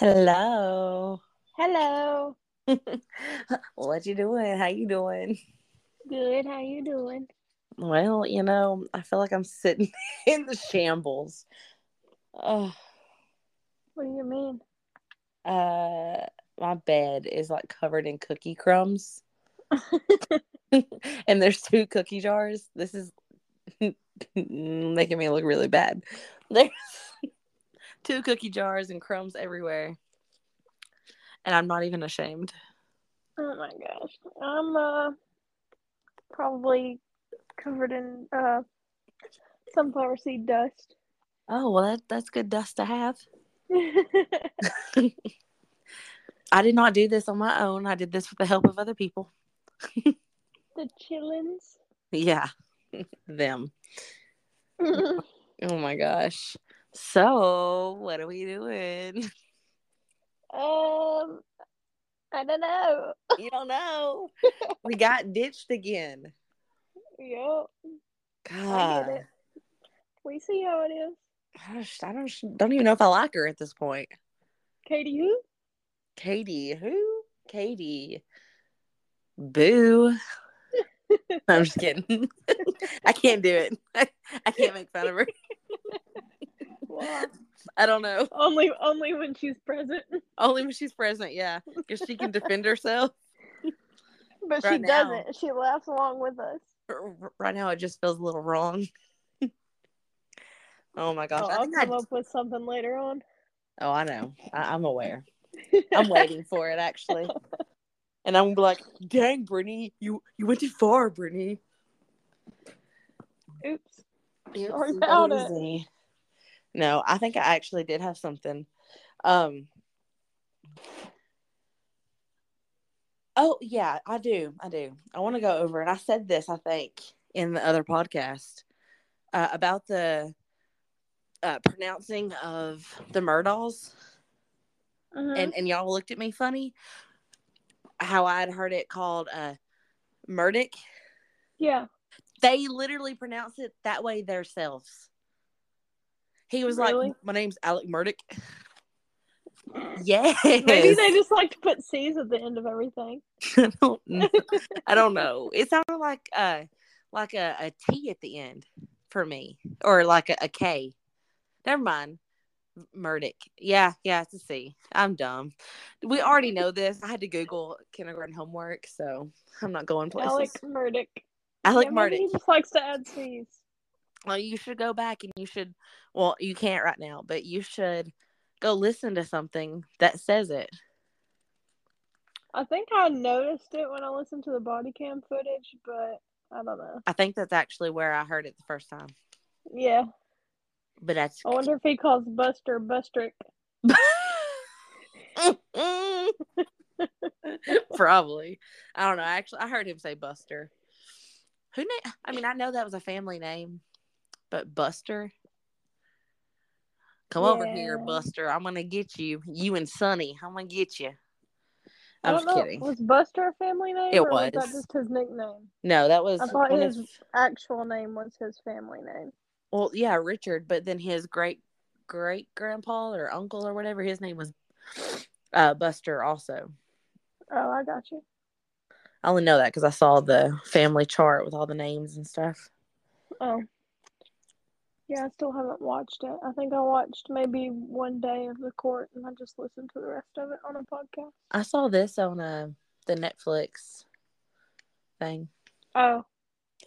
Hello. Hello. what you doing? How you doing? Good. How you doing? Well, you know, I feel like I'm sitting in the shambles. Oh, What do you mean? uh, my bed is like covered in cookie crumbs, and there's two cookie jars. This is making me look really bad. There's two cookie jars and crumbs everywhere, and I'm not even ashamed. Oh my gosh. I'm uh probably covered in uh sunflower seed dust. Oh well, that that's good dust to have. I did not do this on my own. I did this with the help of other people. the chillins. Yeah, them. Oh my gosh. So, what are we doing? um I don't know. You don't know. we got ditched again. Yep. God. We see how it is. I don't, I don't, don't even know if I like her at this point. Katie who? Katie, who? Katie. Boo. I'm just kidding. I can't do it. I can't make fun of her. I don't know. Only only when she's present. Only when she's present, yeah. Because she can defend herself. But Right she now. doesn't. She laughs along with us. Right now, it just feels a little wrong. oh my gosh. Oh, I'll think I, come up with something later on. oh, I know. I, I'm aware. I'm waiting for it, actually. And I'm gonna be like, dang, Brittany, you, you went too far, Brittany. Oops. Sorry about it. No, I think I actually did have something. Um. Oh yeah, I do. I do. I want to go over, and I said this, I think, in the other podcast uh, about the uh, pronouncing of the Murdaughs, Mhm. and and y'all looked at me funny. How I had heard it called uh, Murdick. yeah. They literally pronounce it that way themselves. He was Really? like, "My name's Alec Murdick." Yeah. Maybe they just like to put C's at the end of everything. I don't know. I don't know. It sounded like uh like a, a T at the end for me. Or like a, a K. Never mind. Murdick. Yeah, yeah, it's a C. I'm dumb. We already know this. I had to Google kindergarten homework, so I'm not going places. Alec Murdick. Alec yeah, Murdick. He just likes to add C's. Well, you should go back and you should well, you can't right now, but you should go listen to something that says it. I think I noticed it when I listened to the body cam footage, but I don't know. I think that's actually where I heard it the first time. Yeah. But that's I wonder if he calls Buster Bustrick. Probably. I don't know. Actually, I heard him say Buster. Who na- I mean, I know that was a family name, but Buster. Come over here, Buster. I'm gonna get you. You and Sonny. I'm gonna get you. I I'm don't just know. kidding. Was Buster a family name? It was. that was. just his nickname? No, that was I thought his of- actual name was his family name. well, yeah, Richard. But then his great great grandpa or uncle or whatever his name was, uh, Buster. Also, Oh, I got you. I only know that because I saw the family chart with all the names and stuff. Oh. Yeah, I still haven't watched it. I think I watched maybe one day of the court and I just listened to the rest of it on a podcast. I saw this on uh, the Netflix thing. Oh,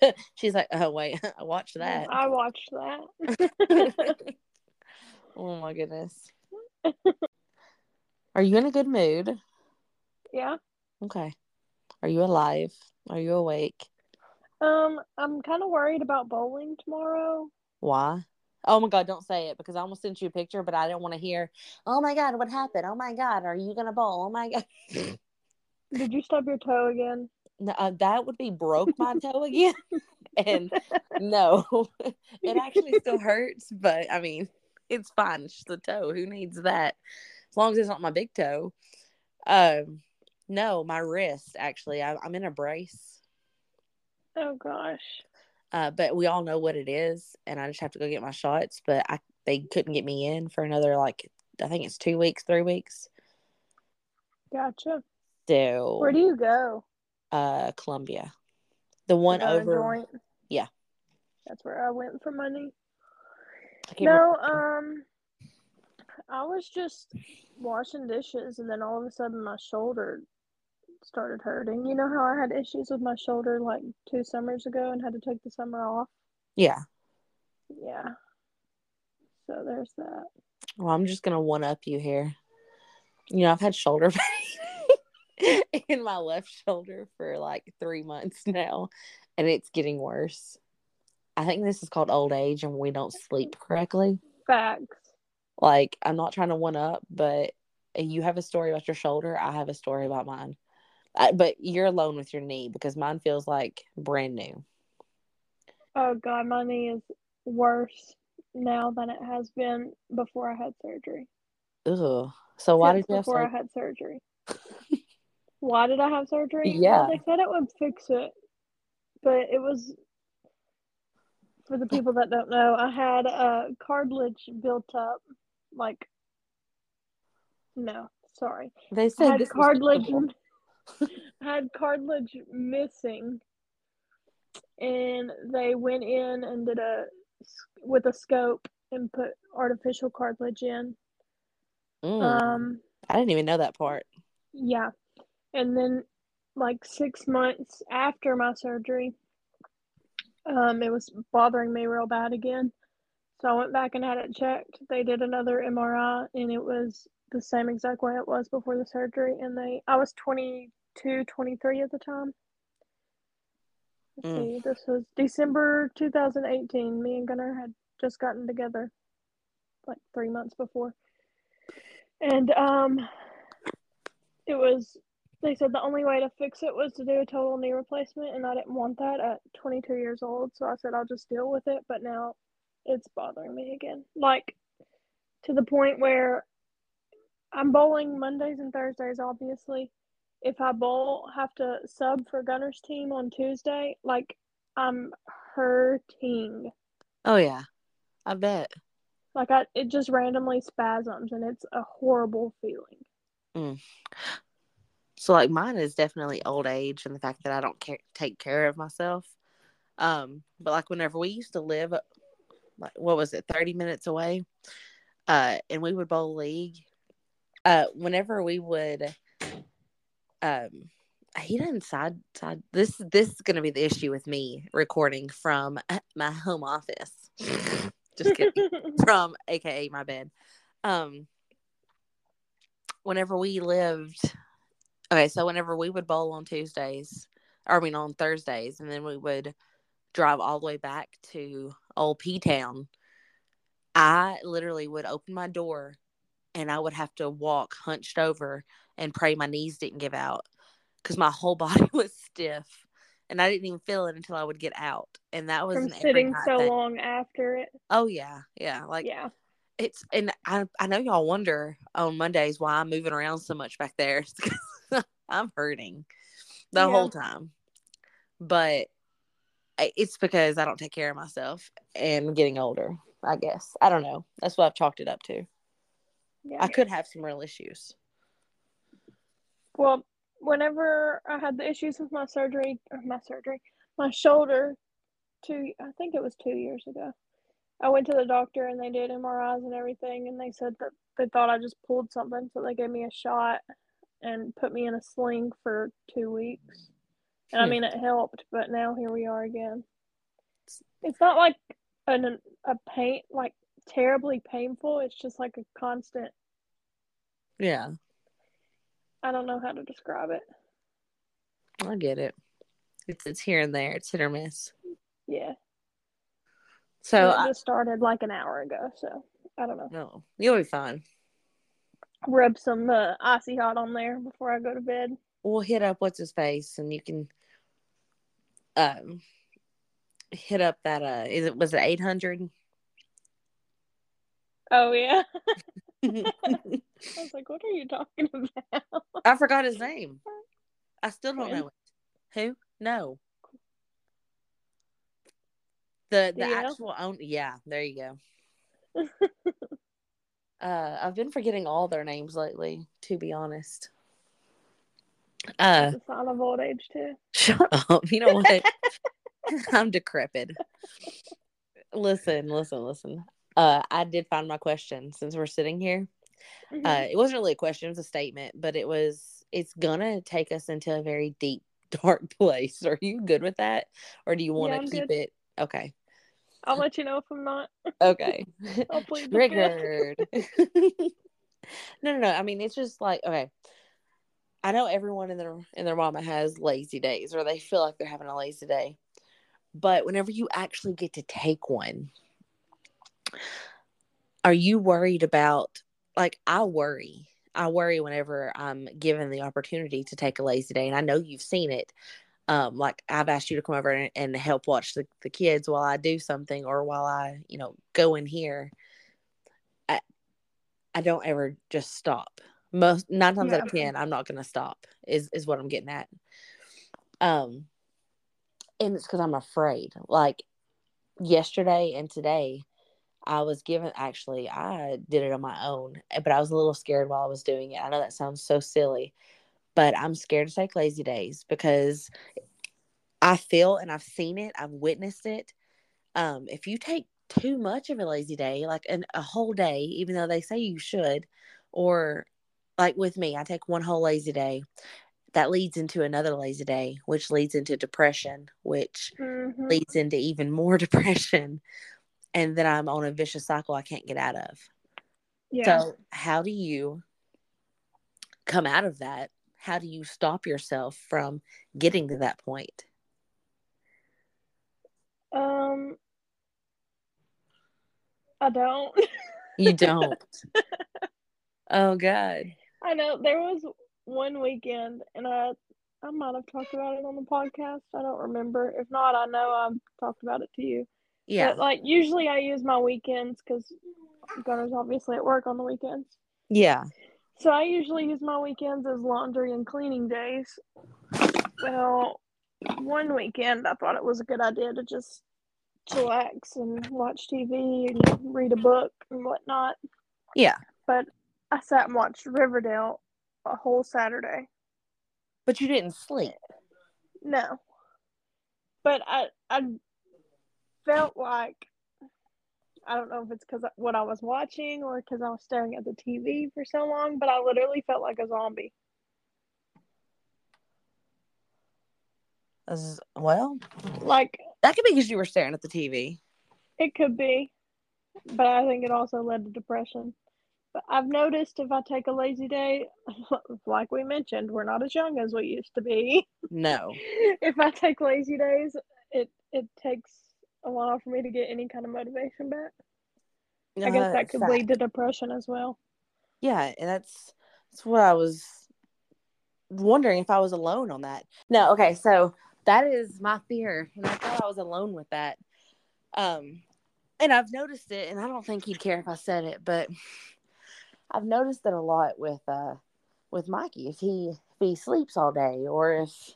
She's like, "Oh wait, I watched that." I watched that. oh my goodness. Are you in a good mood? yeah. Okay. Are you alive? Are you awake? Um, I'm kind of worried about bowling tomorrow. Why? Oh my god, don't say it because I almost sent you a picture, but I didn't want to hear. Oh my god, what happened? Oh my god, are you gonna bowl? Oh my god, Did you stub your toe again? no, uh, that would be broke my toe again. and no, it actually still hurts, but I mean, it's fine. It's just a toe. Who needs that? As long as it's not my big toe. Um, no, my wrist actually. I, I'm in a brace. Oh gosh. Uh, but we all know what it is, and I just have to go get my shots. But I they couldn't get me in for another like I think it's two weeks, three weeks. Gotcha. So Where do you go? uh Columbia. The one over joint? Yeah. That's where I went for money. Can't remember- No, um, I was just washing dishes, and then all of a sudden my shoulder started hurting. You know how I had issues with my shoulder like two summers ago and had to take the summer off? Yeah. Yeah. So there's that. Well, I'm just gonna one up you here. You know, I've had shoulder pain in my left shoulder for like three months now, and it's getting worse. I think this is called old age and we don't sleep correctly. Facts. Like, I'm not trying to one up, but you have a story about your shoulder. I have a story about mine. I, but you're alone with your knee because mine feels like brand new. Oh god, my knee is worse now than it has been before I had surgery. Ugh. So why Since did you have before I surgery? had surgery? why did I have surgery? Yeah. Well, they said it would fix it, but it was for the people that don't know. I had a cartilage built up, like no, sorry, They I said had this was cartilage. Had cartilage missing, and they went in and did a with a scope and put artificial cartilage in. Mm, Um, I didn't even know that part. yeah, and then like six months after my surgery, um, it was bothering me real bad again. So I went back and had it checked. They did another MRI, and it was the same exact way it was before the surgery. And they, I was 22, 23 at the time. Let's Mm. see, this was December 2018. Me and Gunnar had just gotten together like three months before. And um, it was, they said the only way to fix it was to do a total knee replacement, and I didn't want that at 22 years old. So I said I'll just deal with it. But now it's bothering me again. Like to the point where I'm bowling Mondays and Thursdays, obviously. If I bowl, have to sub for Gunner's team on Tuesday, like I'm hurting. Oh yeah, I bet. Like I, it just randomly spasms, and it's a horrible feeling. So like mine is definitely old age and the fact that I don't care, take care of myself. Um, but like whenever we used to live, like what was it, thirty minutes away, uh, and we would bowl league. Uh, whenever we would, um, he doesn't side side. This this is gonna be the issue with me recording from my home office. Just kidding. from aka my bed um whenever we lived okay so whenever we would bowl on tuesdays or i mean on thursdays and then we would drive all the way back to old p town i literally would open my door and i would have to walk hunched over and pray my knees didn't give out because my whole body was stiff and i didn't even feel it until i would get out and that was From sitting so thing. long after it. oh yeah yeah like yeah. it's and I I know y'all wonder on Mondays why I'm moving around so much back there. I'm hurting the Yeah. whole time, but it's because I don't take care of myself and getting older. I guess I don't know. That's what I've chalked it up to. Yeah. I could have some real issues. Well, whenever I had the issues with my surgery, or my surgery, my shoulder, two, I think it was two years ago. I went to the doctor and they did MRIs and everything, and they said that they thought I just pulled something, so they gave me a shot and put me in a sling for two weeks. And I Hmm. mean, it helped, but now here we are again. It's not like an a pain like terribly painful. It's just like a constant. Yeah, I don't know how to describe it. I get it. It's it's here and there. It's hit or miss. Yeah. So And it I, just started like an hour ago, so I don't know. no, you'll be fine. Rub some uh, icy hot on there before I go to bed. we'll hit up what's his face and you can um hit up that uh is it was it 800 Oh yeah. I was like, what are you talking about? i forgot his name i still don't Quinn? know it who no the the know? actual own yeah there you go Uh, I've been forgetting all their names lately, to be honest. Uh, It's a sign of old age too. shut up. You know what? I'm decrepit. Listen, listen, listen. Uh, I did find my question since we're sitting here. Mhm. Uh, it wasn't really a question; it was a statement, but it was. It's gonna take us into a very deep, dark place. Are you good with that, or do you want to I'm keep good. it? Okay. I'll let you know if I'm not. Okay. I'll plead the fifth. Triggered. no, no, no. I mean, it's just like okay. I know everyone in their in their mama has lazy days, or they feel like they're having a lazy day. But whenever you actually get to take one, are you worried about? Like, I worry. I worry whenever I'm given the opportunity to take a lazy day, and I know you've seen it. Um, like I've asked you to come over and, and help watch the, the kids while I do something, or while I, you know, go in here. I, I don't ever just stop. Most nine times out of ten, I'm not gonna stop. Is is what I'm getting at. Um, and it's because I'm afraid. Like yesterday and today, I was given. Actually, I did it on my own, but I was a little scared while I was doing it. I know that sounds so silly, but I'm scared to take lazy days because I feel and I've seen it. I've witnessed it. Um, if you take too much of a lazy day, like an, a whole day, even though they say you should, or like with me, I take one whole lazy day. That leads into another lazy day, which leads into depression, which Mhm. leads into even more depression. And then I'm on a vicious cycle I can't get out of. Yeah. So, how do you come out of that? How do you stop yourself from getting to that point? um, I don't. You don't. oh, God. I know there was one weekend, and I I might have talked about it on the podcast. I don't remember. If not, I know I've talked about it to you. Yeah. But like usually, I use my weekends because Gunner's obviously at work on the weekends. Yeah. So I usually use my weekends as laundry and cleaning days. Well, one weekend I thought it was a good idea to just chillax and watch TV and read a book and whatnot. Yeah. But I sat and watched Riverdale a whole Saturday. But you didn't sleep. No. But I I felt like I don't know if it's because what I was watching or because I was staring at the TV for so long, but I literally felt like a zombie. As- Well, Like that could be because you were staring at the TV. it could be, but I think it also led to depression. But I've noticed if I take a lazy day, like we mentioned, we're not as young as we used to be. No. if I take lazy days, it it takes a while for me to get any kind of motivation back. I guess Uh, that could fact. lead to depression as well. Yeah, and that's that's what I was wondering if I was alone on that. No, okay, so that is my fear, and I thought I was alone with that. Um, and I've noticed it, and I don't think he'd care if I said it, but I've noticed it a lot with uh with Mikey. If he if he sleeps all day, or if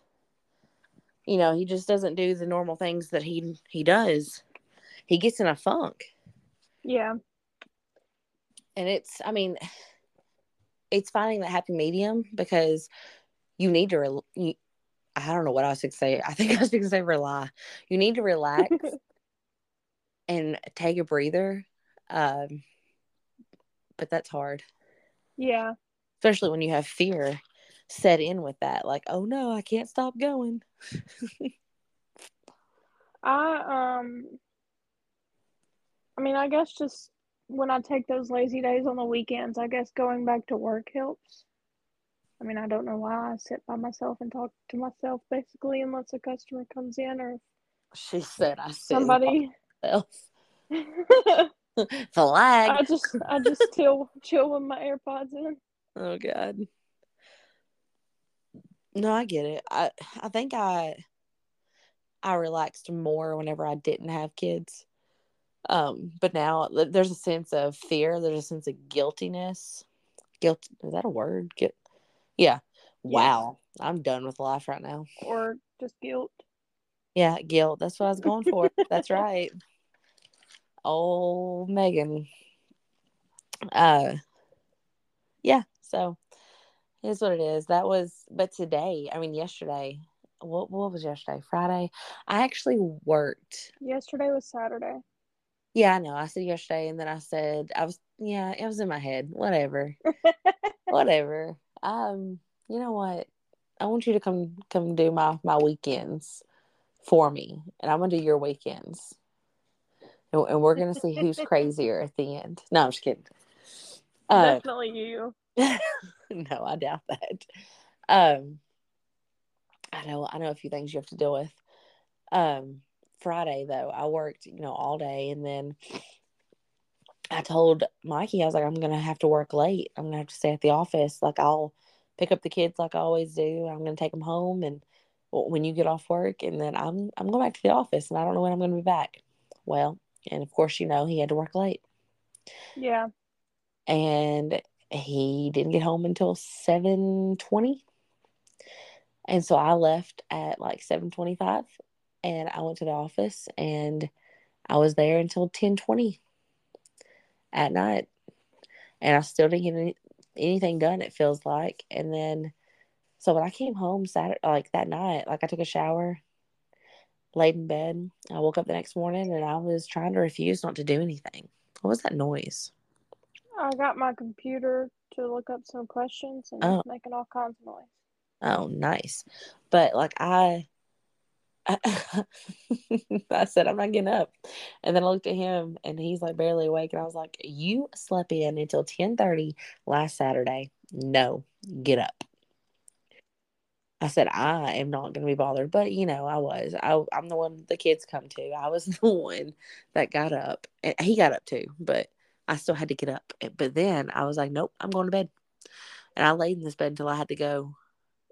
you know he just doesn't do the normal things that he he does, he gets in a funk. Yeah. and it's i mean it's finding that happy medium because you need to rel- you, i don't know what i was going to say i think i was going to say rely you need to relax and take a breather um but that's hard Yeah. especially when you have fear set in with that like oh no i can't stop going I um I mean, I guess just when I take those lazy days on the weekends, I guess going back to work helps. I mean, I don't know why I sit by myself and talk to myself basically unless a customer comes in or she said i said somebody the lag I just I just chill chill with my AirPods in. Oh god. No, I get it. I I think I I relaxed more whenever I didn't have kids. Um, but now there's a sense of fear, there's a sense of guiltiness. Guilt is that a word? Guilt. Yeah. Wow. I'm done with life right now. Or just guilt. Yeah, guilt. That's what I was going for. That's right. Oh, Megan. uh yeah, so Here's what it is. That was, but today, I mean, yesterday, what, what was yesterday? Friday. I actually worked. Yesterday was Saturday. Yeah, I know. I said yesterday, and then I said I was. Yeah, it was in my head. Whatever. Whatever. Um, you know what? I want you to come come do my my weekends for me, and I'm gonna do your weekends, and, and we're gonna see who's crazier at the end. No, I'm just kidding. Uh, Definitely you. no, I doubt that. Um, I know, I know a few things you have to deal with. Um, Friday though, I worked, you know, all day, and then I told Mikey, I was like, I'm gonna have to work late. I'm gonna have to stay at the office. Like, I'll pick up the kids like I always do. I'm gonna take them home, and when you get off work, and then I'm I'm going back to the office, and I don't know when I'm gonna be back. Well, and of course, you know, he had to work late. Yeah. And he didn't get home until 7.20 and so i left at like 7.25 and i went to the office and i was there until 10.20 at night. And i still didn't get any, anything done it feels like. And then so when i came home saturday like that night like i took a shower laid in bed i woke up the next morning and i was trying to refuse not to do anything. What was that noise I got my computer to look up some questions and oh. making all kinds of noise. Oh, nice. But like I, I, I said, I'm not getting up. And then I looked at him and he's like barely awake. And I was like, You slept in until 10:30 last Saturday. No, get up. I said, I am not going to be bothered. But, you know, I was. I, I'm the one the kids come to. I was the one that got up. And he got up too. But I still had to get up. Eh, but then I was like, nope, I'm going to bed. And I laid in this bed until I had to go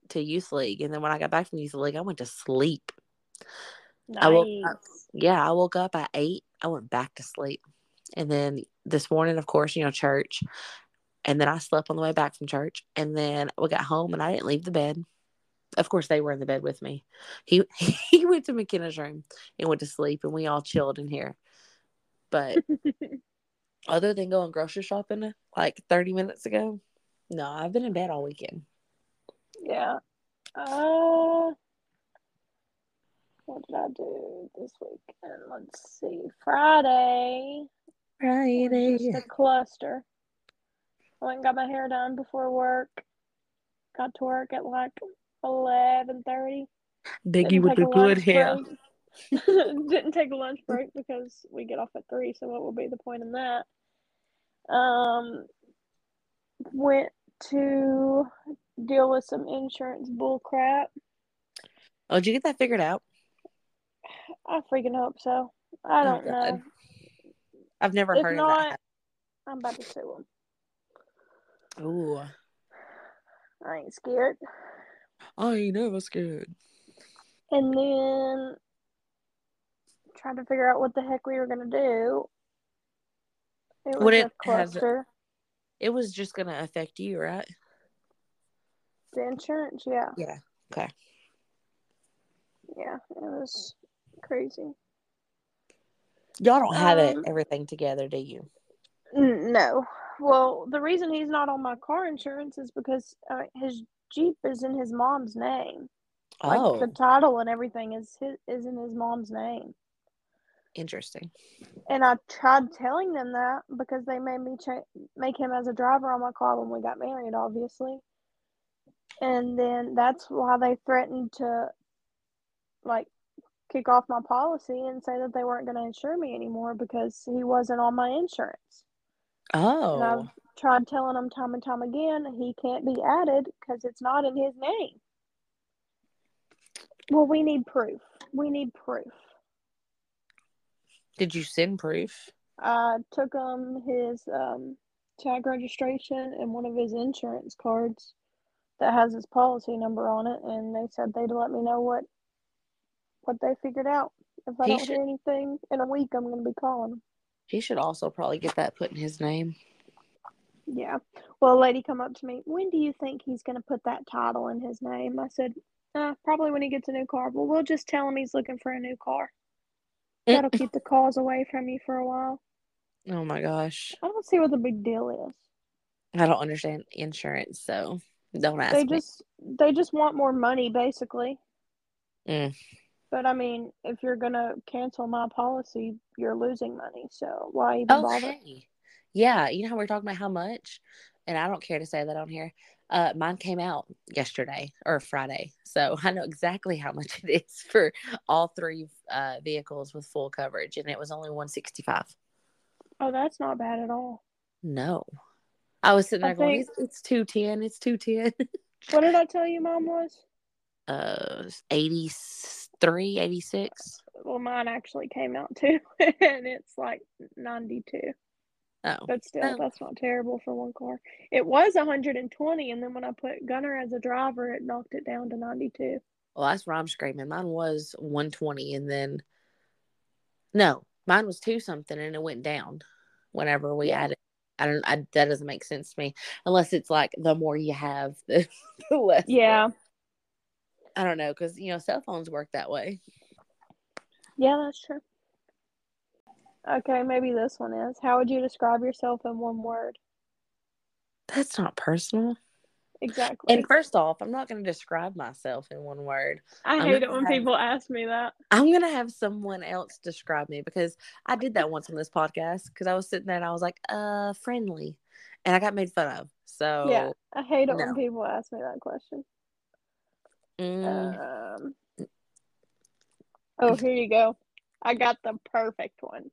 to youth league. And then when I got back from youth league, I went to sleep. Nice. I woke up, yeah, I woke up at eight. I went back to sleep. And then this morning, of course, you know, church. And then I slept on the way back from church. And then we got home and I didn't leave the bed. Of course, they were in the bed with me. He he went to McKenna's room and went to sleep, and we all chilled in here. But other than going grocery shopping like 30 minutes ago, no, I've been in bed all weekend. Yeah. Uh, what did I do this week? And let's see. Friday. Friday. Just a cluster. I went and got my hair done before work. Got to work at like eleven thirty. Biggie with the good hair. Didn't take a lunch break because we get off at three, so what will be the point in that? Um, went to deal with some insurance bull crap. Oh, did you get that figured out? I freaking hope so. I oh, don't oh, know. I've never if heard not, of that. I'm about to sue them. Ooh. I ain't scared. I ain't never scared. And then trying to figure out what the heck we were gonna do. It was Would it. Have, it was just going to affect you, right? The insurance, yeah. Yeah. Okay. Yeah, it was crazy. Y'all don't have um, it everything together, do you? No. Well, the reason he's not on my car insurance is because uh, his Jeep is in his mom's name. Like oh. the title and everything is his, is in his mom's name. Interesting. And I tried telling them that because they made me cha- make him as a driver on my car when we got married, obviously. And then that's why they threatened to, like, kick off my policy and say that they weren't going to insure me anymore because he wasn't on my insurance. Oh. And I've oh. tried telling him time and time again he can't be added because it's not in his name. Well, we need proof. We need proof. Did you send proof? I took him his um, tag registration and one of his insurance cards that has his policy number on it, and they said they'd let me know what what they figured out. If I he don't should, hear anything in a week, I'm going to be calling him. He should also probably get that put in his name. Yeah. Well, a lady come up to me. When do you think he's going to put that title in his name? I said, uh, probably when he gets a new car. Well, we'll just tell him he's looking for a new car. That'll keep the calls away from you for a while. Oh my gosh. I don't see what the big deal is. I don't understand insurance, so don't ask They me. just they just want more money basically. Mm. But I mean, if you're gonna cancel my policy, you're losing money. So why even Oh, bother? hey. Yeah, you know how we're talking about how much? And I don't care to say that on here. Uh, mine came out yesterday or Friday. So I know exactly how much it is for all three uh, vehicles with full coverage. And it was only 165 Oh, that's not bad at all. No. I was sitting I there going, think- it's, it's 210. It's 210. What did I tell you mom was? uh, 83, 86. Well, mine actually came out too, and it's like 92. Oh, But still, Oh. that's not terrible for one car. It was 120, and then when I put Gunner as a driver, it knocked it down to 92. well, that's what I'm screaming. Mine was 120 and then, no, mine was two something and it went down whenever we Yeah. added. I don't, I, that doesn't make sense to me unless it's like the more you have, the, the less. Yeah, I don't know because, you know, cell phones work that way. yeah, that's true. Okay, maybe this one is. How would you describe yourself in one word? That's not personal. Exactly. And first off, I'm not going to describe myself in one word. I I'm hate it when have- people ask me that. I'm gonna have someone else describe me because I did that once on this podcast because I was sitting there and I was like, uh, friendly, and I got made fun of. So Yeah, I hate it no. when people ask me that question. mm, Um, oh, here you go. I got the perfect one.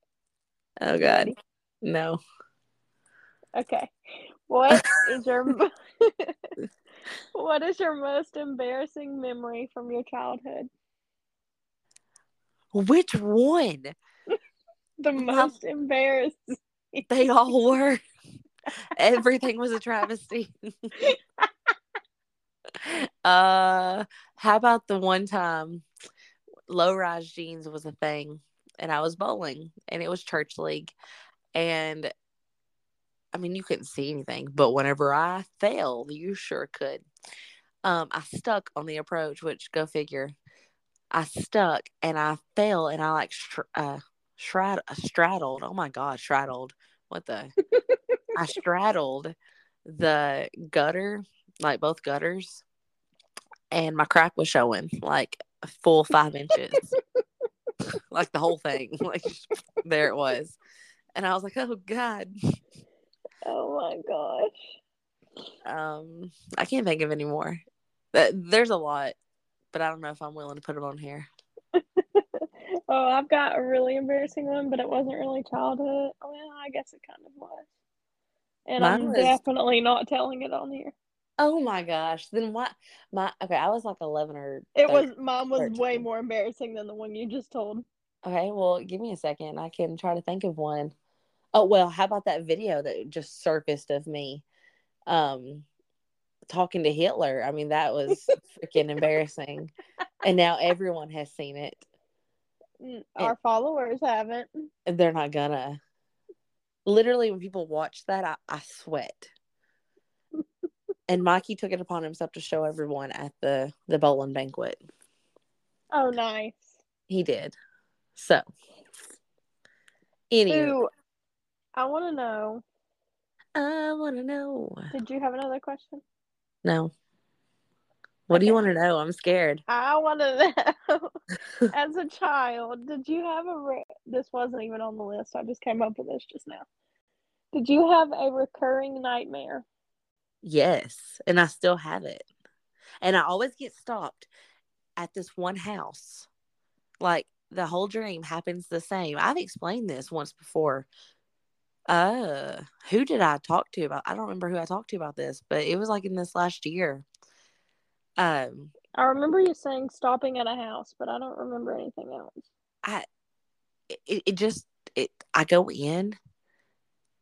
Oh god, no. Okay. What is your What is your most embarrassing memory from your childhood? Which one? The most embarrassing. They all were. Everything was a travesty. uh, how about the one time low rise jeans was a thing, and I was bowling, and it was church league, and I mean you couldn't see anything, but whenever I fell, you sure could. Um, I stuck on the approach, which go figure. I stuck and I fell and I like str- uh shrad- straddled. Oh my god, straddled. What the? I straddled the gutter, like both gutters, and my crack was showing like a full five inches, like the whole thing. Like there it was, and I was like, "Oh God." Oh my gosh. Um, I can't think of any more. There's a lot, but I don't know if I'm willing to put them on here. Oh, I've got a really embarrassing one, but it wasn't really childhood. Well, I guess it kind of was. And Mine I'm was- definitely not telling it on here. Oh my gosh! Then what? My okay, I was like 11 or. It 13. was mine was way more embarrassing than the one you just told. Okay, well, give me a second. I can try to think of one. Oh, well, how about that video that just surfaced of me um talking to Hitler? I mean, that was freaking embarrassing. And now everyone has seen it. Mm, Our followers haven't. They're not gonna. Literally, when people watch that, I, I sweat. And Mikey took it upon himself to show everyone at the the bowling banquet. Oh, nice. He did. So, anyway, Ooh, I want to know. I want to know. Did you have another question? No. What do you want to know? I'm scared. I want to know. As a child, did you have a? Re- this wasn't even on the list. I just came up with this just now. Did you have a recurring nightmare? Yes, and I still have it. And I always get stopped at this one house. Like the whole dream happens the same. I've explained this once before. Uh, who did I talk to about? I don't remember who I talked to about this, but it was like in this last year. Um, I remember you saying stopping at a house, but I don't remember anything else. I it, it just it I go in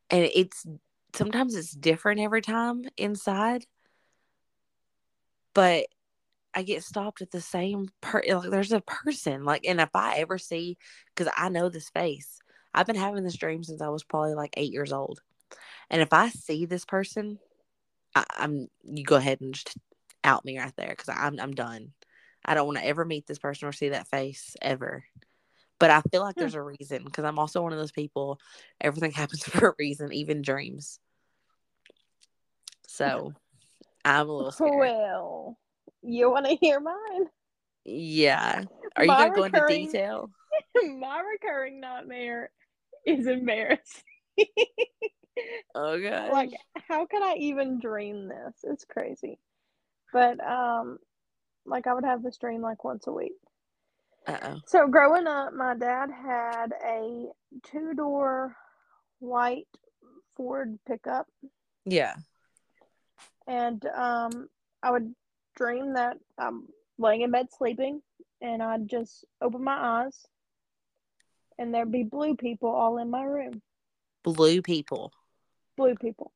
and it's sometimes it's different every time inside but I get stopped at the same per eh, like there's a person like and if I ever see because I know this face I've been having this dream since I was probably like eight years old and if I see this person I, I'm you go ahead and just out me right there because I'm I'm done. I don't want to ever meet this person or see that face ever But I feel like there's a reason because I'm also one of those people. Everything happens for a reason, even dreams. So I'm a little scared. Well, you want to hear mine? Yeah. Are you gonna go into detail? My recurring nightmare is embarrassing. Oh god. like, how could I even dream this? It's crazy. But um, like I would have this dream like once a week. So growing up, my dad had a two door white Ford pickup, Yeah. and um, I would dream that I'm laying in bed sleeping, and I'd just open my eyes, and there'd be blue people all in my room, Blue people. blue people.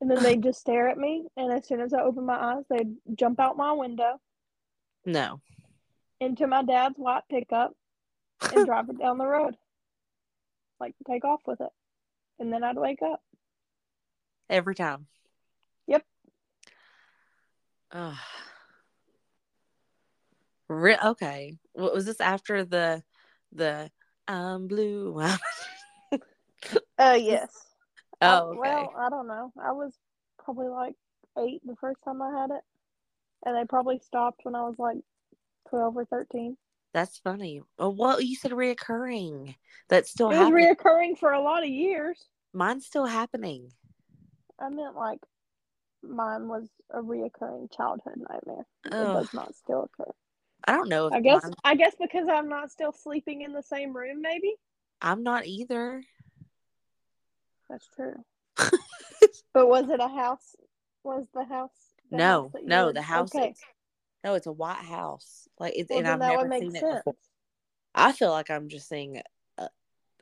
And then they'd just stare at me, and as soon as I opened my eyes, they'd jump out my window No. Into my dad's white pickup and drive it down the road. Like take off with it. And then I'd wake up. Every time. Yep. Ugh. Re- okay. What was this after the the I'm blue? I'm- Uh yes. Oh, okay. Well, I don't know. I was probably like eight the first time I had it. And they probably stopped when I was like twelve or thirteen. That's funny. Oh, well, you said reoccurring. That's still It was reoccurring for a lot of years. Mine's still happening. I meant like mine was a reoccurring childhood nightmare. It Ugh. does not still occur. I don't know if I guess mine- I guess because I'm not still sleeping in the same room, maybe. I'm not either. That's true. But was it a house? Was the house? the no, house no, the house. Okay. No, it's a white house. Like it's, Well, and I've never seen it before. I feel like I'm just seeing. Uh,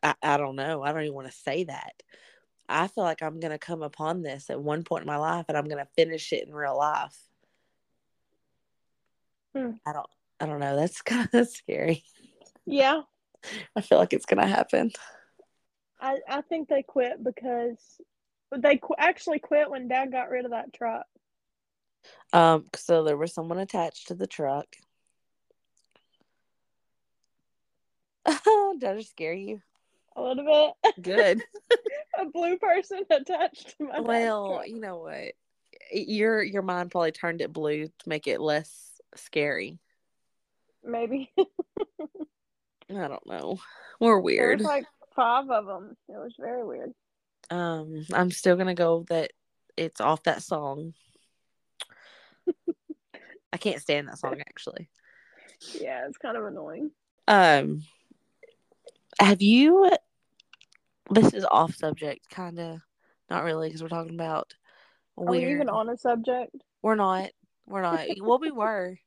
I I don't know. I don't even want to say that. I feel like I'm gonna come upon this at one point in my life, and I'm gonna finish it in real life. Hmm. I don't. I don't know. That's kind of scary. Yeah, I feel like it's gonna happen. I I think they quit because they qu- actually quit when Dad got rid of that truck. Um. So there was someone attached to the truck. Did I just scare you? A little bit. Good. a blue person attached to my Well, truck. you know what? Your your mind probably turned it blue to make it less scary. maybe I don't know. We're there weird. was like five of them. It was very weird. Um, I'm still gonna go that it's off that song. I can't stand that song actually. Yeah, it's kind of annoying. Um, have you? This is off subject, kind of. Not really, because we're talking about. Are we even on a subject? We're not. We're not. well, we were.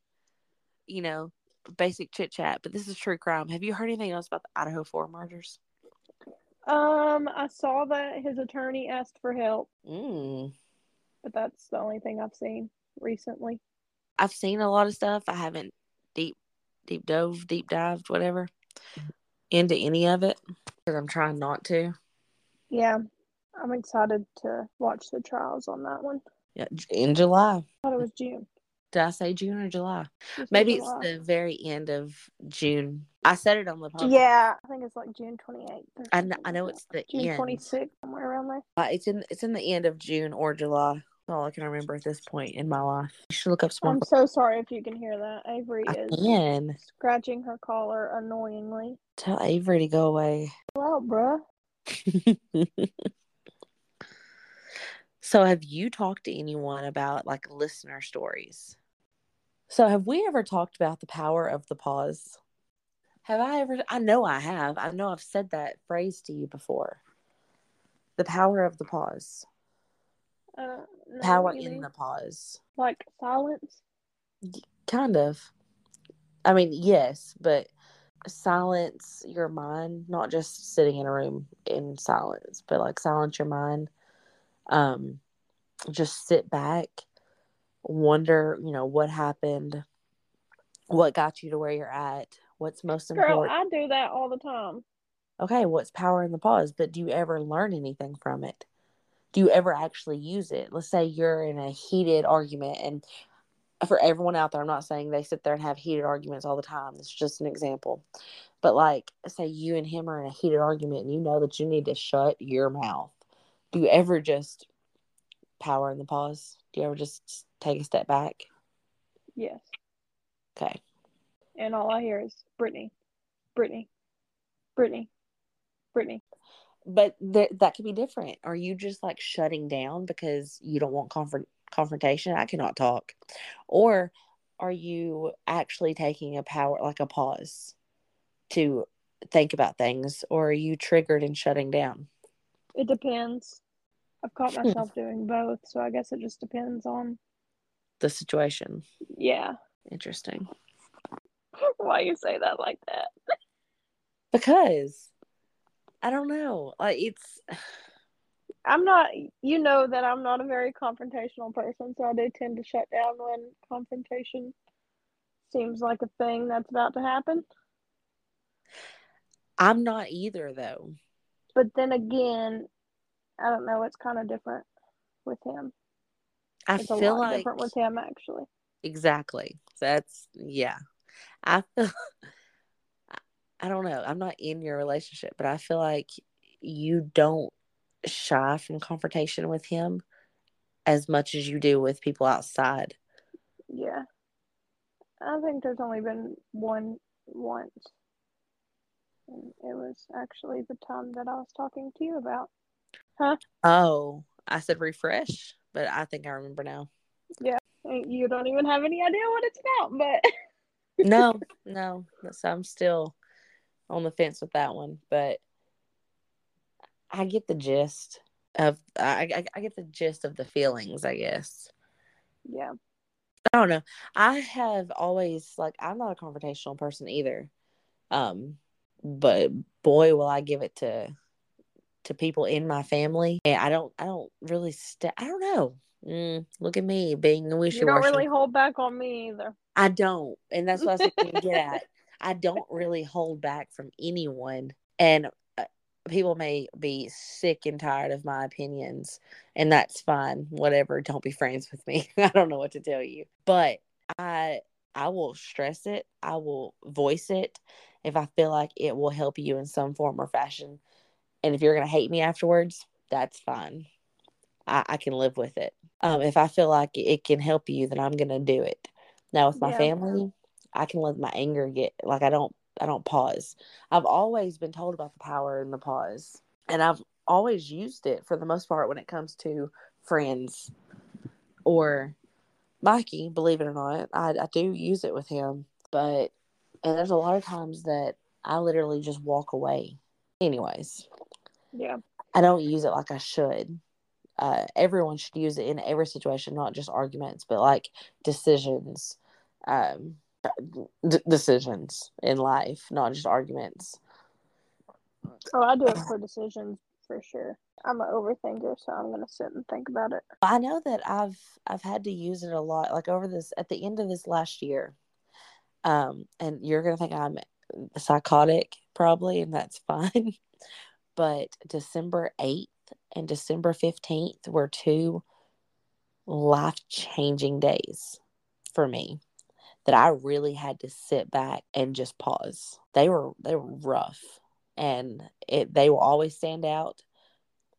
You know, basic chit chat, but this is true crime. Have you heard anything else about the Idaho Four murders? Um, I saw that his attorney asked for help, Mm. but that's the only thing I've seen recently. I've seen a lot of stuff. I haven't deep, deep dove, deep dived, whatever, into any of it because I'm trying not to. Yeah, I'm excited to watch the trials on that one. Yeah, in July. I thought it was June. Did I say June or July? Was Maybe it's the very end of June. I said it on the podcast. Yeah, I think it's like June 28th. I know, I know it's the June end. 26th, somewhere around there. Uh, It's in it's in the end of June or July. All I can remember at this point in my life. You should look up some. I'm so sorry if you can hear that. Avery I is can scratching her collar annoyingly. tell Avery to go away. Well, bruh. so, have you talked to anyone about like listener stories? So, have we ever talked about the power of the pause? Have I ever? I know I have. I know I've said that phrase to you before. The power of the pause. Uh, no, Power you in the pause. like silence. Kind of. I mean, yes, but silence your mind, not just sitting in a room in silence, but like silence your mind. Um, just sit back, wonder, you know, what happened, what got you to where you're at, what's most Girl, important. I do that all the time. okay, what's power in the pause? But do you ever learn anything from it? Do you ever actually use it? Let's say you're in a heated argument and for everyone out there, I'm not saying they sit there and have heated arguments all the time. It's just an example. But like, say you and him are in a heated argument and you know that you need to shut your mouth. Do you ever just power in the pause? Do you ever just take a step back? Yes. Okay. And all I hear is Brittany, Brittany, Brittany, Brittany. But th- that could be different. Are you just like shutting down because you don't want confront confrontation? I cannot talk. Or are you actually taking a power, like a pause to think about things? Or are you triggered and shutting down? It depends. I've caught Hmm. myself doing both, so I guess it just depends on. The situation. Yeah. Interesting. Why you say that like that? Because I don't know. Like it's I'm not. You know that I'm not a very confrontational person, so I do tend to shut down when confrontation seems like a thing that's about to happen. I'm not either though. But then again, I don't know. It's kind of different with him. I It's a feel like different with him, actually. exactly. That's yeah. I feel I don't know. I'm not in your relationship, but I feel like you don't shy from confrontation with him as much as you do with people outside. Yeah. I think there's only been one once. And it was actually the time that I was talking to you about. Huh? Oh, I said refresh, but I think I remember now. And You don't even have any idea what it's about, but No, no. So I'm still on the fence with that one, but I get the gist of I, I, I get the gist of the feelings, I guess. yeah. I don't know. I have always like I'm not a confrontational person either. Um, but boy, will I give it to to people in my family. And I don't I don't really st- I don't know. Mm, look at me being wishy You don't really hold back on me either. I don't, and that's what I was going to get at. I don't really hold back from anyone, and uh, people may be sick and tired of my opinions, and that's fine. Whatever. Don't be friends with me. I don't know what to tell you, but I I will stress it. I will voice it if I feel like it will help you in some form or fashion. And if you're going to hate me afterwards, that's fine. I, I can live with it. Um, if I feel like it can help you, then I'm going to do it. Now with my Yeah. family, I can let my anger get like I don't I don't pause. I've always been told about the power in the pause, and I've always used it for the most part when it comes to friends or Mikey. Believe it or not, I, I do use it with him, but and there's a lot of times that I literally just walk away. Anyways, Yeah. I don't use it like I should. Uh, everyone should use it in every situation, not just arguments, but like decisions, um, d- decisions in life, not just arguments. Oh, I do it for decisions for sure. I'm an overthinker, so I'm gonna sit and think about it. I know that I've I've had to use it a lot, like over this at the end of this last year. Um, and you're gonna think I'm psychotic probably, and that's fine. but December eighth and December fifteenth were two life changing days for me that I really had to sit back and just pause. They were they were rough, and it they will always stand out.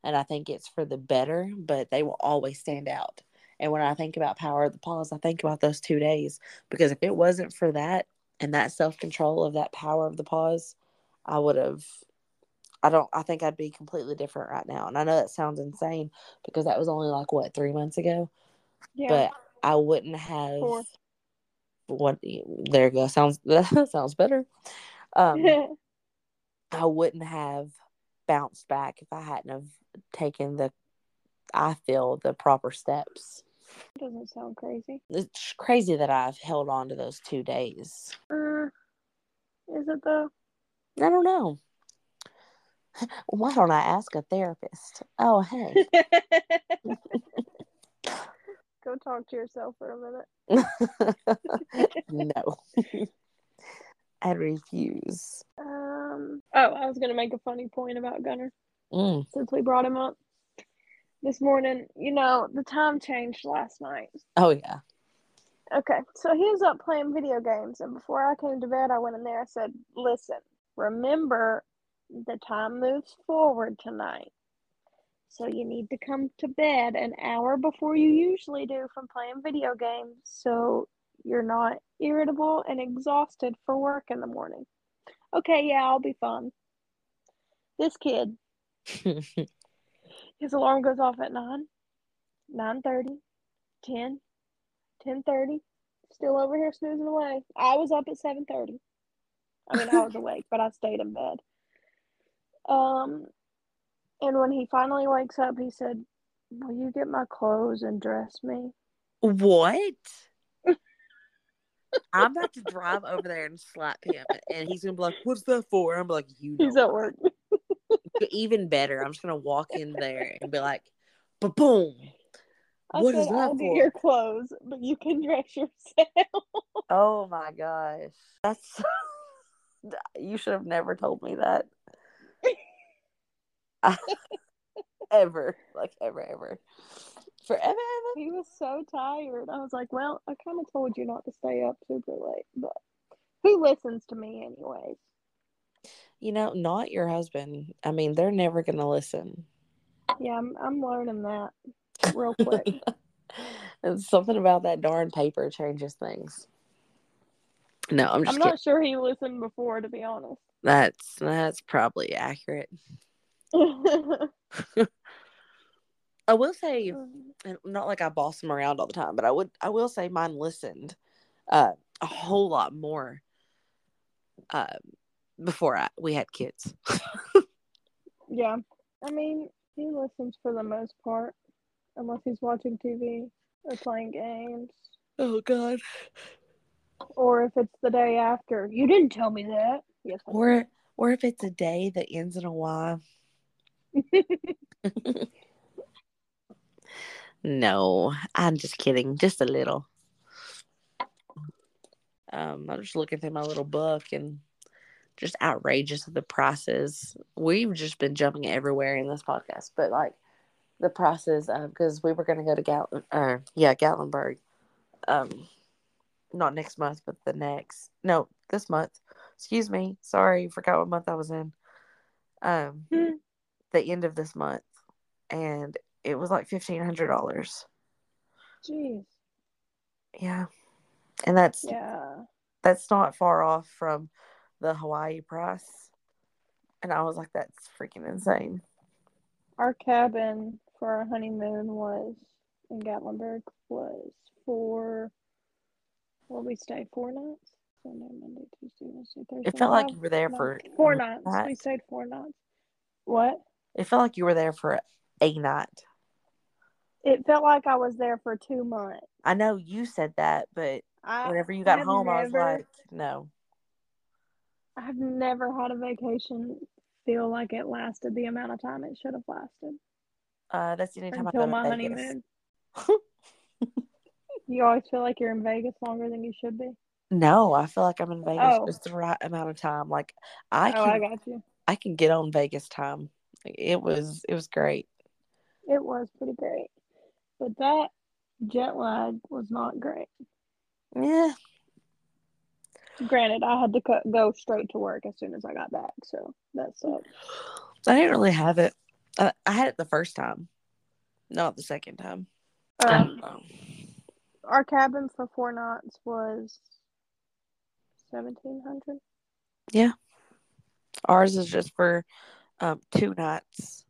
And I think it's for the better, but they will always stand out. And when I think about power of the pause, I think about those two days because if it wasn't for that and that self control of that power of the pause, I would have. I don't. I think I'd be completely different right now. And I know that sounds insane because that was only like what three months ago, Yeah. but I wouldn't have. Four. What? There you go. Sounds that sounds better. Um, I wouldn't have bounced back if I hadn't have taken the. I feel the proper steps. Doesn't sound crazy. It's crazy that I've held on to those two days. Uh, is it though? I don't know. Why don't I ask a therapist? Oh, hey. Go talk to yourself for a minute. no. I refuse. Um. Oh, I was gonna make a funny point about Gunner Mm. since we brought him up this morning. You know, the time changed last night, Oh, yeah. Okay, so he was up playing video games, and before I came to bed, I went in there. I said, "Listen, remember, the time moves forward tonight, so you need to come to bed an hour before you usually do from playing video games, so you're not irritable and exhausted for work in the morning." Okay, yeah, I'll be fine. This kid, his alarm goes off at 9, 9.30, 10, 10.30, still over here snoozing away. I was up at 7.30. I mean, I was awake, but I stayed in bed. Um, and when he finally wakes up, he said, will you get my clothes and dress me? What? I'm about to drive over there and slap him, and he's gonna be like, "What's that for?" I'm like, "You know." He's at work. Even better, I'm just gonna walk in there and be like, "Ba boom." I What said, is that I'll for? get your clothes, but you can dress yourself. Oh my gosh, that's you should have never told me that. ever, like ever, ever, forever, ever. he was so tired. I was like, well, I kind of told you not to stay up super late, but who listens to me anyways? You know, not your husband. I mean, they're never gonna listen. Yeah, I'm, I'm learning that real quick. and something about that darn paper changes things. No, I'm just I'm kidding. not sure he listened before, to be honest. That's that's probably accurate. I will say, not like I boss them around all the time, but I would I will say mine listened uh, a whole lot more uh, before I, we had kids. yeah, I mean, he listens for the most part, unless he's watching TV or playing games, Oh God. or if it's the day after. You didn't tell me that. Yes, Or or if it's a day that ends in a Y. No, I'm just kidding, just a little. Um, I'm just looking through my little book and just outrageous of the prices. We've just been jumping everywhere in this podcast, but like the prices because we were going to go to Gal, uh, yeah, Gatlinburg, um, not next month, but the next, no, this month. Excuse me, sorry, forgot what month I was in. Um, Hmm. The end of this month, and it was like fifteen hundred dollars. Jeez. Yeah, and that's Yeah. that's not far off from the Hawaii price. And I was like, that's freaking insane. Our cabin for our honeymoon was in Gatlinburg was for well we stayed four nights. Sunday, Monday, Tuesday, Wednesday, Thursday. It felt like you were there nights. for four one nights. We stayed four nights. What? It felt like you were there for a night. It felt like I was there for two months. I know you said that, but I whenever you got home, I was like, no. I've never had a vacation feel like it lasted the amount of time it should have lasted Uh, that's the only time I until to my honeymoon. You always feel like you're in Vegas longer than you should be. No, I feel like I'm in Vegas Oh. just the right amount of time. Like I oh, can, I got you. I can get on Vegas time. It was, it was great. It was pretty great, but that jet lag was not great. Yeah, Granted, I had to go straight to work as soon as I got back, so that sucked. I didn't really have it. I, I had it the first time, not the second time. Um, our cabin for four knots was seventeen hundred. Yeah, Ours is just for um, two nights.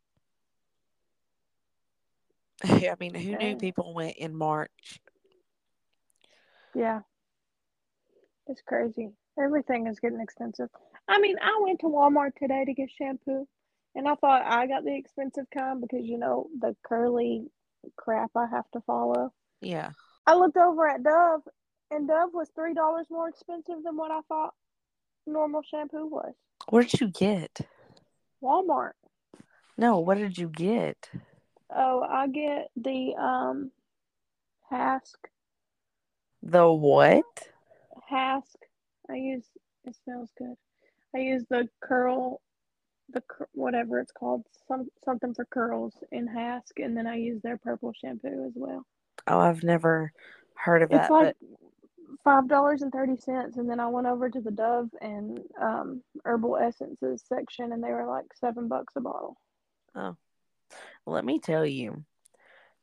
I mean, who knew people went in March? Yeah, it's crazy. Everything is getting expensive. I mean, I went to Walmart today to get shampoo, and I thought I got the expensive kind because you know the curly crap I have to follow. Yeah. I looked over at Dove, and Dove was three dollars more expensive than what I thought normal shampoo was. Where'd you get? Walmart. No, what did you get? Oh, I get the um Hask. The what? Hask. I use. It smells good. I use the curl, the cur- whatever it's called, some something for curls in Hask, and then I use their purple shampoo as well. Oh, I've never heard of It's that. like five dollars and thirty cents, and then I went over to the Dove and um, herbal essences section, and they were like seven bucks a bottle. Oh, let me tell you,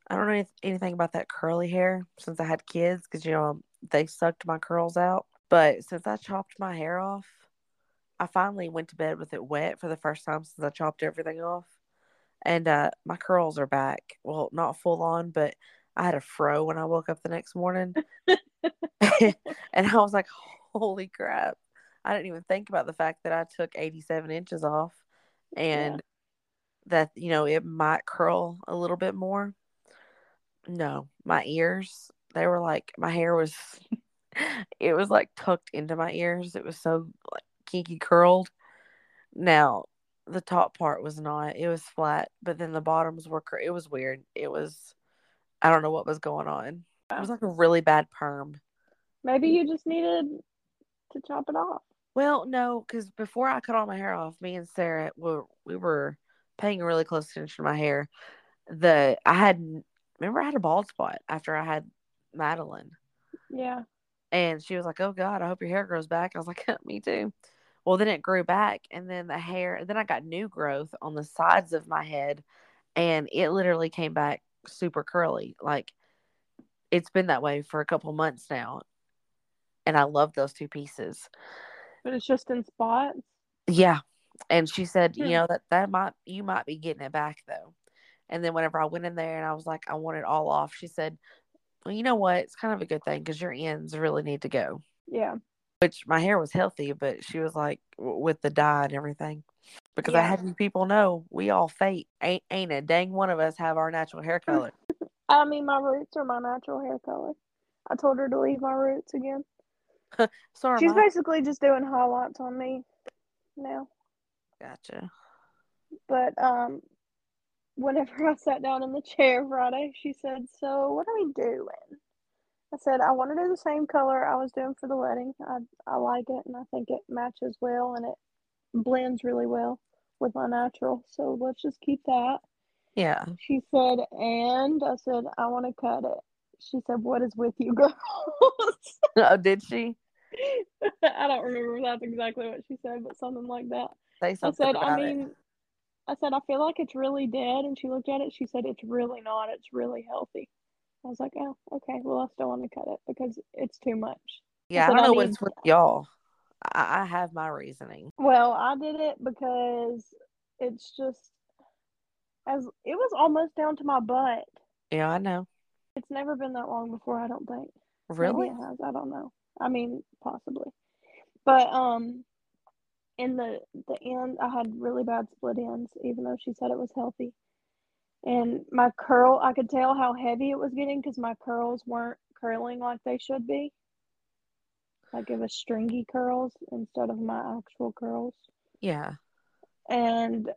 I don't know anything about that curly hair since I had kids because you know they sucked my curls out. But since I chopped my hair off, I finally went to bed with it wet for the first time since I chopped everything off, and uh, my curls are back. Well, not full on, but I had a fro when I woke up the next morning. and I was like, holy crap. I didn't even think about the fact that I took 87 inches off and yeah. that, you know, it might curl a little bit more. No, my ears, they were like, my hair was, it was like tucked into my ears. It was so like kinky curled. Now, the top part was not, it was flat, but then the bottoms were, cur- it was weird. It was, I don't know what was going on. It was like a really bad perm. Maybe you just needed to chop it off. Well, no, because before I cut all my hair off, me and Sarah were we were paying really close attention to my hair. The I had remember I had a bald spot after I had Madeline. Yeah. And she was like, "Oh God, I hope your hair grows back." I was like, "Me too." Well, then it grew back, and then the hair. Then I got new growth on the sides of my head, and it literally came back super curly. Like it's been that way for a couple months now. And I love those two pieces. But it's just in spots. Yeah. And she said, hmm. you know, that that might you might be getting it back though. And then whenever I went in there and I was like, I want it all off, she said, Well, you know what? It's kind of a good thing because your ends really need to go. Yeah. Which my hair was healthy, but she was like with the dye and everything. Because yeah. I had people know we all fate. Ain't ain't a dang one of us have our natural hair color. I mean, my roots are my natural hair color. I told her to leave my roots again. Sorry, she's basically just doing highlights on me now. Gotcha. But um, whenever I sat down in the chair Friday, she said, "So what are we doing?" I said, "I want to do the same color I was doing for the wedding. I I like it, and I think it matches well, and it blends really well with my natural. So let's just keep that." Yeah. She said, and I said, I want to cut it. She said, What is with you girls? oh, did she? I don't remember if that's exactly what she said, but something like that. Say something. I said, I mean, it. I said, I feel like it's really dead. And she looked at it. She said, It's really not. It's really healthy. I was like, Oh, okay. Well, I still want to cut it because it's too much. Yeah, I, I don't know what's with y'all. I, I have my reasoning. Well, I did it because it's just as it was almost down to my butt. Yeah, I know. It's never been that long before, I don't think. Really? Has. I don't know. I mean, possibly. But um in the the end I had really bad split ends, even though she said it was healthy. And my curl, I could tell how heavy it was getting because my curls weren't curling like they should be. Like it was stringy curls instead of my actual curls. Yeah. And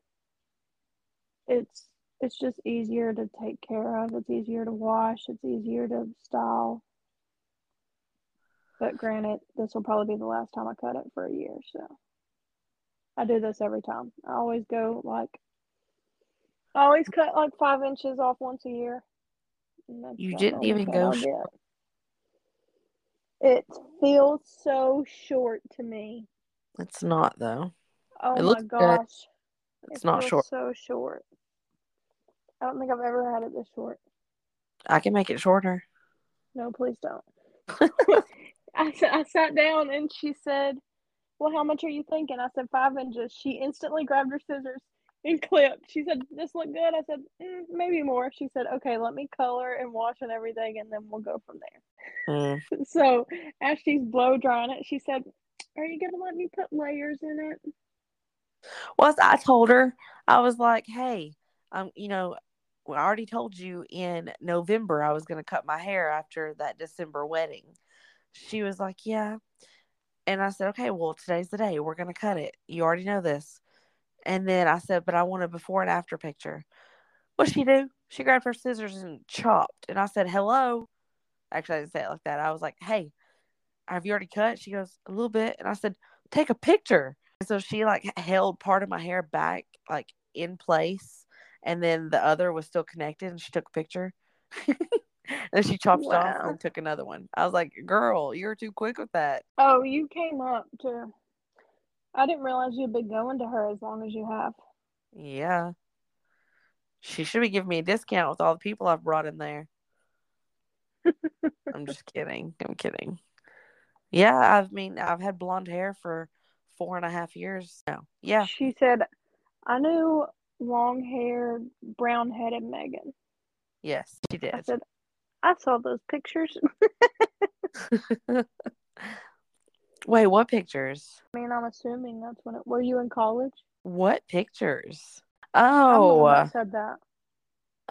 it's it's just easier to take care of. It's easier to wash. It's easier to style. But granted, this will probably be the last time I cut it for a year. So I do this every time. I always go like, I always cut like five inches off once a year. You didn't even go short. It feels so short to me. It's not though. Oh it my gosh. Good. It's it not short. So short. I don't think I've ever had it this short. I can make it shorter. No, please don't. I, I sat down and she said, Well, how much are you thinking? I said, Five inches. She instantly grabbed her scissors and clipped. She said, This look good? I said, mm, Maybe more. She said, Okay, let me color and wash and everything, and then we'll go from there. Mm. So, as she's blow drying it, she said, Are you going to let me put layers in it? Well, I told her, I was like, Hey, um, you know, I already told you in November I was going to cut my hair after that December wedding. She was like, Yeah. And I said, Okay, well, today's the day. We're going to cut it. You already know this. And then I said, But I want a before and after picture. What'd she do? She grabbed her scissors and chopped. And I said, Hello. Actually, I didn't say it like that. I was like, Hey, have you already cut? She goes, A little bit. And I said, Take a picture. And so she like held part of my hair back, like in place and then the other was still connected and she took a picture and she chopped it off and took another one. I was like, "Girl, you're too quick with that." Oh, you came up to. I didn't realize you'd been going to her as long as you have. Yeah, she should be giving me a discount with all the people I've brought in there. I'm just kidding. I'm kidding. Yeah, I mean, I've had blonde hair for four and a half years now. Yeah, She said, I knew long haired, brown headed Megan. yes, she did. I said, I saw those pictures. Wait, what pictures? I mean, I'm assuming that's when it. Were you in college? What pictures? Oh, I'm the one that said that.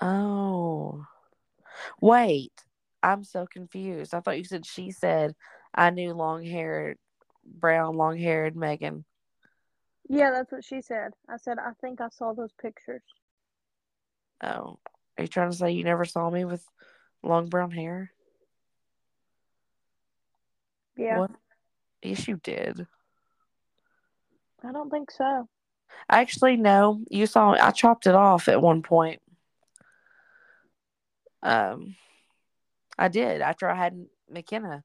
oh. Wait, I'm so confused. I thought you said she said I knew long haired, brown, long haired Megan. Yeah, that's what she said. I said, I think I saw those pictures. Oh, are you trying to say you never saw me with long brown hair? Yeah, What? Yes, you did. I don't think so. Actually, no. You saw I chopped it off at one point. Um, I did after I had McKenna.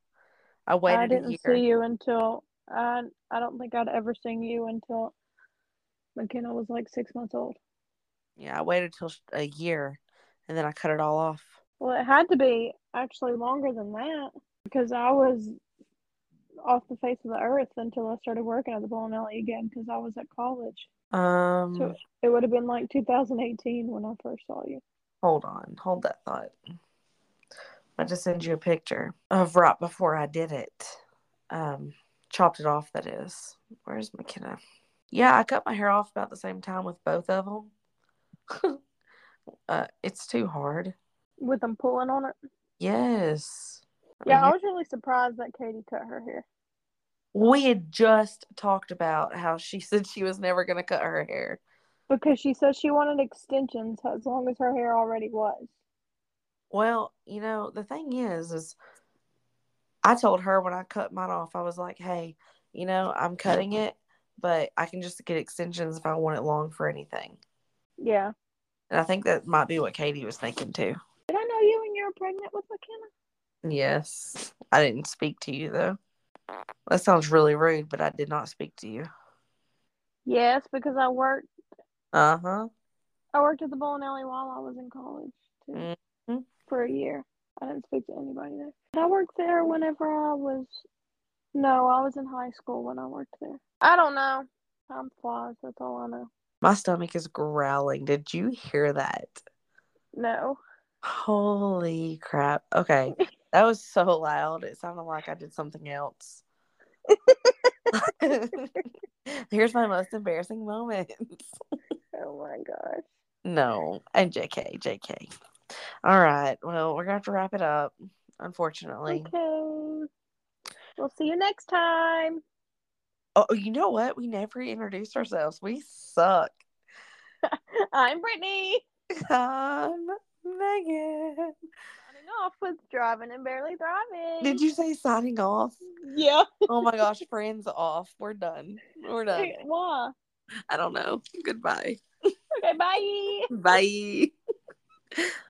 I waited I didn't year. see you until I. I don't think I'd ever seen you until McKenna was like six months old. Yeah, I waited till a year, and then I cut it all off. Well, it had to be actually longer than that because I was off the face of the earth until I started working at the Bowling Alley again because I was at college. Um, So it would have been like 2018 when I first saw you. hold on, hold that thought. I just send you a picture of right before I did it. Um, chopped it off. That is. Where's McKenna? Yeah, I cut my hair off about the same time with both of them. uh, it's too hard. With them pulling on it. Yes. I Yeah, mean, I was really surprised that Katie cut her hair. we had just talked about how she said she was never going to cut her hair. Because she said she wanted extensions as long as her hair already was. Well, you know, the thing is, is I told her when I cut mine off, I was like, hey, you know, I'm cutting it, but I can just get extensions if I want it long for anything. Yeah. And I think that might be what Katie was thinking too. Did I know you when you were pregnant with McKenna? Yes. I didn't speak to you though. That sounds really rude, but I did not speak to you. Yes, because I worked Uh huh. I worked at the bowling alley while I was in college too. Mhm. For a year. I didn't speak to anybody there. I worked there whenever I was no, I was in high school when I worked there. I don't know. Time flies, that's all I know. My stomach is growling. Did you hear that? No. Holy crap. Okay. That was so loud. It sounded like I did something else. Here's my most embarrassing moments. Oh my gosh. no, and JK, JK. All right. Well, we're going to have to wrap it up, unfortunately. Okay. We'll see you next time. Oh, you know what? We never introduced ourselves. We suck. I'm Brittany. I'm Megan. Signing off with driving and barely driving. Did you say signing off? Yeah. Oh my gosh, friends off. We're done. We're done. Why? I don't know. Goodbye. Okay, bye. Bye.